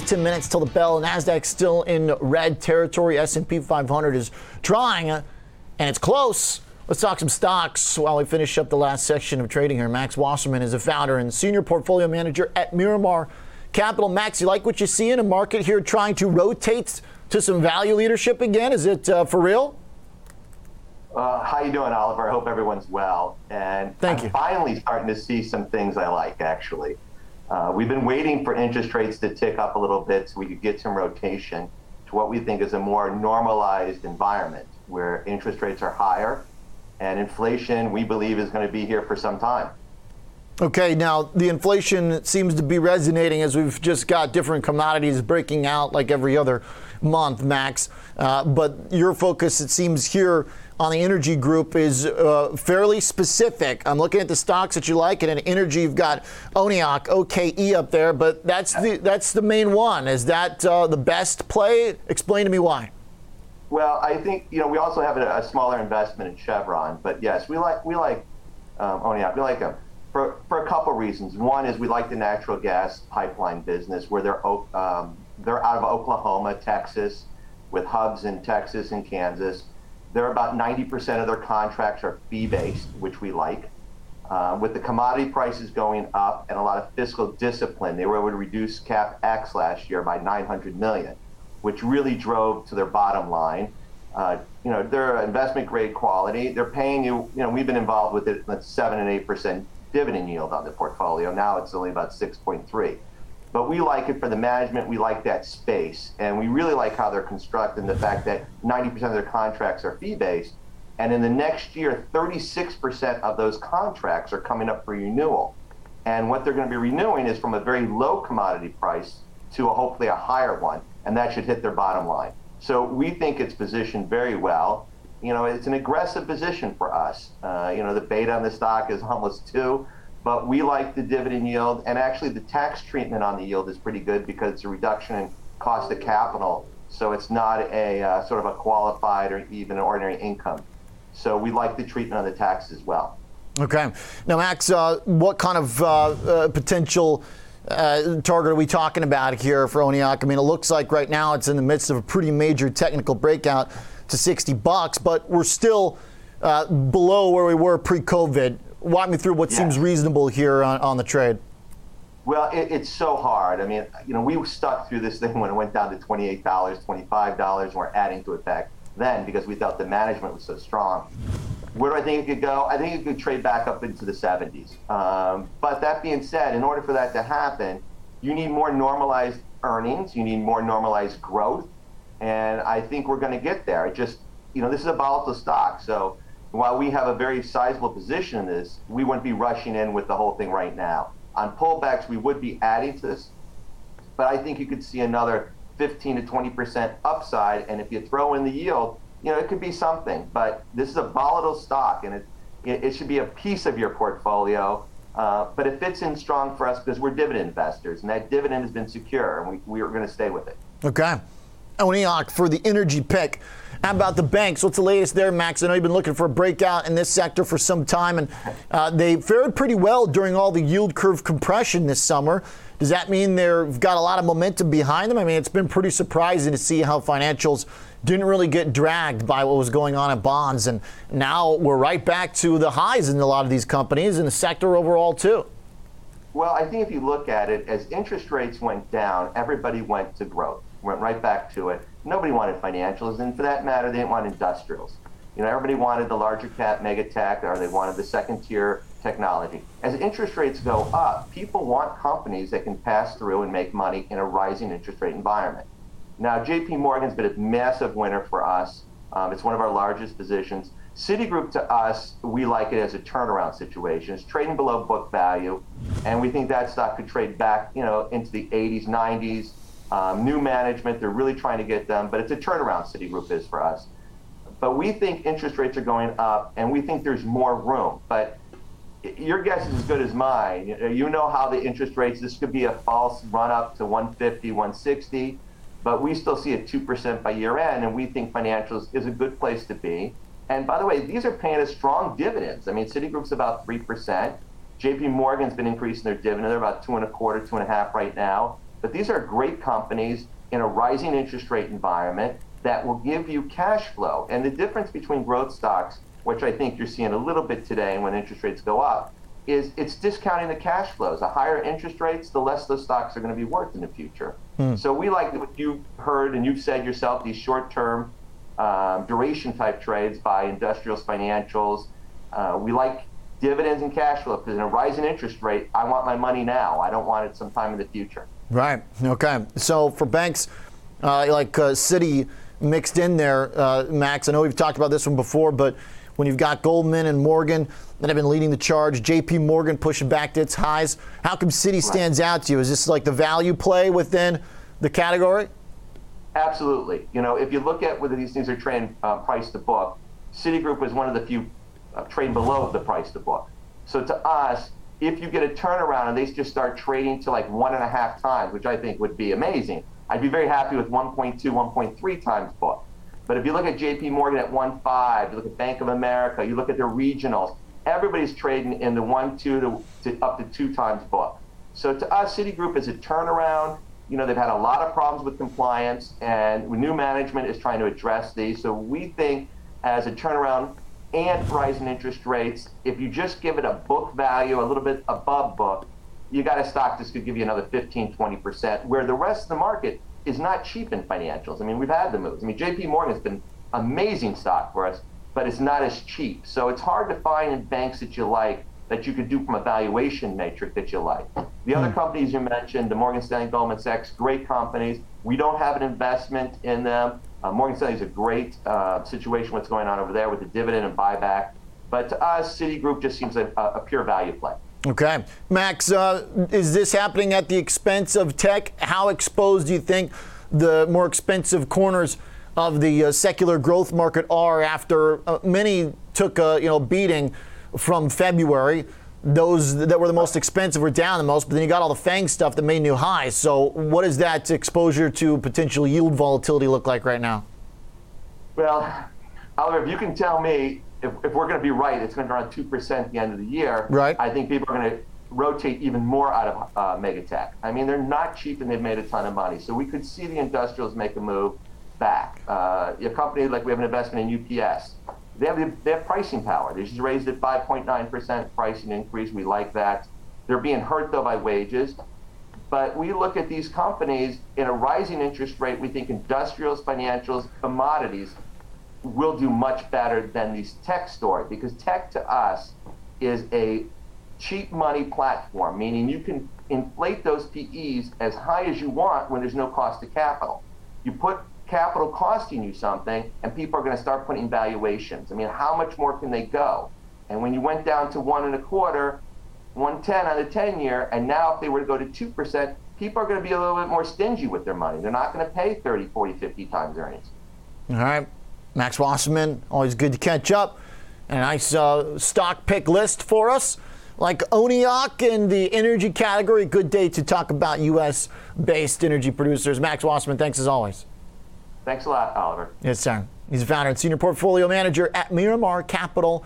10 minutes till the bell. Nasdaq still in red territory. S&P 500 is trying, uh, and it's close. Let's talk some stocks while we finish up the last section of trading here. Max Wasserman is a founder and senior portfolio manager at Miramar Capital. Max, you like what you see in a market here trying to rotate to some value leadership again? Is it uh, for real? Uh, how you doing, Oliver? I hope everyone's well. And Thank I'm you. finally starting to see some things I like, actually. Uh, we've been waiting for interest rates to tick up a little bit so we could get some rotation to what we think is a more normalized environment where interest rates are higher and inflation, we believe, is going to be here for some time. Okay, now the inflation seems to be resonating as we've just got different commodities breaking out like every other month, Max. Uh, but your focus, it seems, here on the energy group is uh, fairly specific. I'm looking at the stocks that you like, and in energy, you've got ONEOK, OKE up there, but that's the that's the main one. Is that uh, the best play? Explain to me why. Well, I think you know we also have a, a smaller investment in Chevron, but yes, we like we like um. We like them for for a couple reasons. One is we like the natural gas pipeline business, where they're um, they're out of Oklahoma, Texas, with hubs in Texas and Kansas. They're about 90% of their contracts are fee based, which we like. Uh, with the commodity prices going up and a lot of fiscal discipline, they were able to reduce CapEx last year by 900 million, which really drove to their bottom line. Uh, you know, they're investment grade quality. They're paying you. You know, we've been involved with it at seven and eight percent dividend yield on the portfolio. Now it's only about 6.3. But we like it for the management. We like that space. And we really like how they're constructed the fact that 90% of their contracts are fee based. And in the next year, 36% of those contracts are coming up for renewal. And what they're going to be renewing is from a very low commodity price to a, hopefully a higher one. And that should hit their bottom line. So we think it's positioned very well. You know, it's an aggressive position for us. Uh, you know, the beta on the stock is almost two but we like the dividend yield, and actually the tax treatment on the yield is pretty good because it's a reduction in cost of capital. So it's not a uh, sort of a qualified or even an ordinary income. So we like the treatment on the tax as well. Okay. Now, Max, uh, what kind of uh, uh potential uh, target are we talking about here for ONEOK? I mean, it looks like right now it's in the midst of a pretty major technical breakout to 60 bucks, but we're still uh, below where we were pre-COVID walk me through what yeah. seems reasonable here on, on the trade. Well, it, it's so hard. I mean, you know, we stuck through this thing when it went down to $28, $25, and we're adding to it back then because we thought the management was so strong. Where do I think it could go? I think it could trade back up into the 70s. Um, but that being said, in order for that to happen, you need more normalized earnings, you need more normalized growth, and I think we're going to get there. It just, you know, this is a volatile stock, so while we have a very sizable position in this, we wouldn't be rushing in with the whole thing right now. On pullbacks, we would be adding to this, but I think you could see another 15 to 20 percent upside. And if you throw in the yield, you know it could be something. But this is a volatile stock, and it it, should be a piece of your portfolio. Uh, but it fits in strong for us because we're dividend investors, and that dividend has been secure, and we, we are going to stay with it. Okay. ONEOK for the energy pick. How about the banks? What's the latest there, Max? I know you've been looking for a breakout in this sector for some time, and uh, they fared pretty well during all the yield curve compression this summer. Does that mean they've got a lot of momentum behind them? I mean, it's been pretty surprising to see how financials didn't really get dragged by what was going on in bonds, and now we're right back to the highs in a lot of these companies and the sector overall too. Well, I think if you look at it, as interest rates went down, everybody went to growth went right back to it. Nobody wanted financials, and for that matter, they didn't want industrials. You know, everybody wanted the larger cap mega tech, or they wanted the second tier technology. As interest rates go up, people want companies that can pass through and make money in a rising interest rate environment. Now, JP Morgan's been a massive winner for us. Um, it's one of our largest positions. Citigroup to us, we like it as a turnaround situation. It's trading below book value, and we think that stock could trade back, you know, into the 80s, 90s, um, new management, they're really trying to get them, but it's a turnaround Citigroup is for us. But we think interest rates are going up, and we think there's more room. But your guess is as good as mine. You know how the interest rates, this could be a false run up to 150, 160, but we still see a 2% by year end, and we think financials is a good place to be. And by the way, these are paying us strong dividends. I mean, Citigroup's about 3%. JP Morgan's been increasing their dividend. They're about two and a quarter, two and a half right now. But these are great companies in a rising interest rate environment that will give you cash flow. And the difference between growth stocks, which I think you're seeing a little bit today when interest rates go up, is it's discounting the cash flows. The higher interest rates, the less those stocks are going to be worth in the future. Hmm. So we like what you heard and you've said yourself, these short-term um, duration type trades by industrials, financials. Uh, we like dividends and cash flow because in a rising interest rate, I want my money now. I don't want it sometime in the future. Right. Okay. So for banks uh, like uh, Citi mixed in there, uh, Max, I know we've talked about this one before, but when you've got Goldman and Morgan that have been leading the charge, JP Morgan pushing back to its highs, how come Citi stands out to you? Is this like the value play within the category? Absolutely. You know, if you look at whether these things are trading uh, price to book, Citigroup was one of the few uh, trading below the price to book. So to us, if you get a turnaround and they just start trading to like one and a half times, which I think would be amazing, I'd be very happy with 1.2, 1.3 times book. But if you look at JP Morgan at 1.5, you look at Bank of America, you look at their regionals, everybody's trading in the 1, 2 to, to up to 2 times book. So to us, Citigroup is a turnaround you know, they've had a lot of problems with compliance, and new management is trying to address these. So we think as a turnaround and rising interest rates, if you just give it a book value a little bit above book, you got a stock that's could give you another 15, 20%, where the rest of the market is not cheap in financials. I mean, we've had the moves. I mean, JP Morgan has been amazing stock for us, but it's not as cheap. So it's hard to find in banks that you like that you could do from a valuation metric that you like. The other hmm. companies you mentioned, the Morgan Stanley, Goldman Sachs, great companies. We don't have an investment in them. Uh, Morgan Stanley is a great uh, situation, what's going on over there with the dividend and buyback. But to us, Citigroup just seems a, a pure value play. Okay. Max, uh, is this happening at the expense of tech? How exposed do you think the more expensive corners of the uh, secular growth market are after uh, many took a you know beating from February? Those that were the most expensive were down the most, but then you got all the FANG stuff that made new highs. So, what does that exposure to potential yield volatility look like right now? Well, Oliver, if you can tell me if, if we're going to be right, it's going to be around 2% at the end of the year. Right. I think people are going to rotate even more out of uh, Megatech. I mean, they're not cheap and they've made a ton of money. So, we could see the industrials make a move back. Uh, a company like we have an investment in UPS they have, the, they have pricing power. They just raised it 5.9% pricing increase. We like that. They're being hurt, though, by wages. But we look at these companies in a rising interest rate. We think industrials, financials, commodities will do much better than these tech story because tech to us is a cheap money platform, meaning you can inflate those PEs as high as you want when there's no cost of capital. You put capital costing you something, and people are going to start putting valuations. I mean, how much more can they go? And when you went down to one and a quarter, 110 on the 10 year, and now if they were to go to 2%, people are going to be a little bit more stingy with their money. They're not going to pay 30, 40, 50 times earnings. All right. Max Wasserman, always good to catch up. And a nice uh, stock pick list for us. Like ONEOK in the energy category, good day to talk about U.S. based energy producers. Max Wasserman, thanks as always. Thanks a lot, Oliver. Yes, sir. He's a founder and senior portfolio manager at Miramar Capital